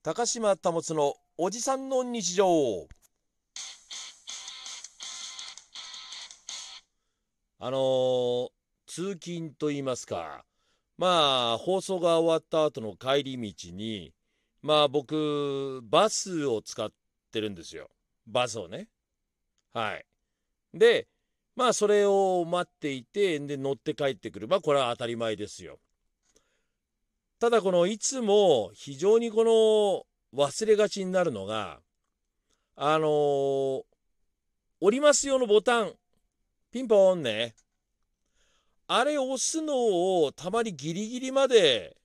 高島保のおじさんの日常。あのー通勤と言いますか。まあ放送が終わった後の帰り道にまあ僕バスを使ってるんですよ。バスをね。はい。でまあそれを待っていてで乗って帰ってくる。まあこれは当たり前ですよ。ただこのいつも非常にこの忘れがちになるのがあのー、降りますよのボタンピンポーンねあれ押すのをたまにギリギリまで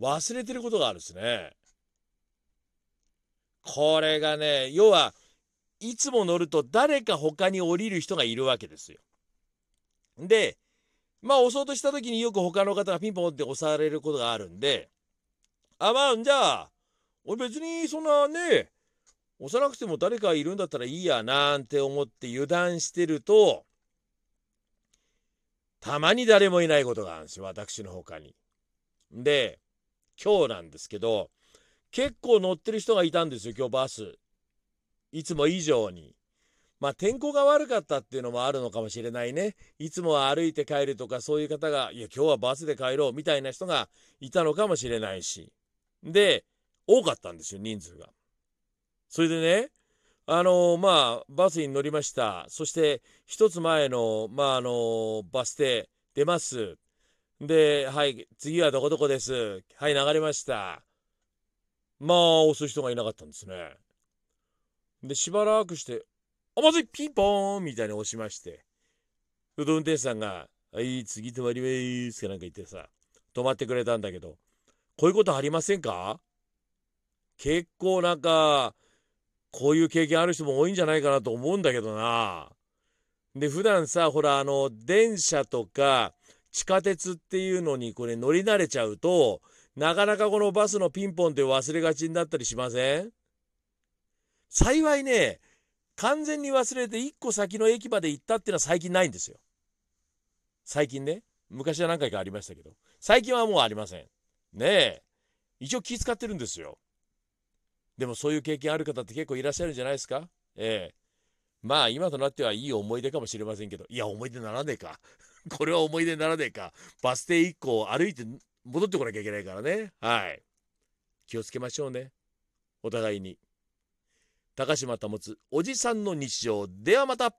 忘れてることがあるんですね。これがね要はいつも乗ると誰か他に降りる人がいるわけですよ。でまあ押そうとした時によく他の方がピンポンって押されることがあるんであまあじゃあ俺別にそんなね押さなくても誰かいるんだったらいいやなんて思って油断してるとたまに誰もいないことがあるんですよ私の他に。で今日なんですけど結構乗ってる人がいたんですよ今日バス。いつも以上に。まあ天候が悪かったっていうのもあるのかもしれないね。いつもは歩いて帰るとかそういう方がいや今日はバスで帰ろうみたいな人がいたのかもしれないし。で多かったんですよ人数が。それでねあのまあバスに乗りましたそして一つ前のまああのバス停出ますではい次はどこどこですはい流れましたまあ押す人がいなかったんですねでしばらくして「あまずピンポーン!」みたいに押しましてうどん運転手さんが「はい次止まります」かなんか言ってさ止まってくれたんだけどこういうことありませんか？結構なんかこういう経験ある人も多いんじゃないかなと思うんだけどな。で普段さほらあの電車とか地下鉄っていうのにこれ乗り慣れちゃうとなかなかこのバスのピンポンって忘れがちになったりしません？幸いね完全に忘れて1個先の駅まで行ったっていうのは最近ないんですよ。最近ね昔は何回かありましたけど。最近はもうありません。ねえ。一応気使ってるんですよ。でもそういう経験ある方って結構いらっしゃるんじゃないですか？ええ。まあ今となってはいい思い出かもしれませんけど。いや思い出ならねえか。これは思い出ならねえか。バス停1個歩いて戻ってこなきゃいけないからね。はい。気をつけましょうね。お互いに。高島保おじさんの日常。ではまた。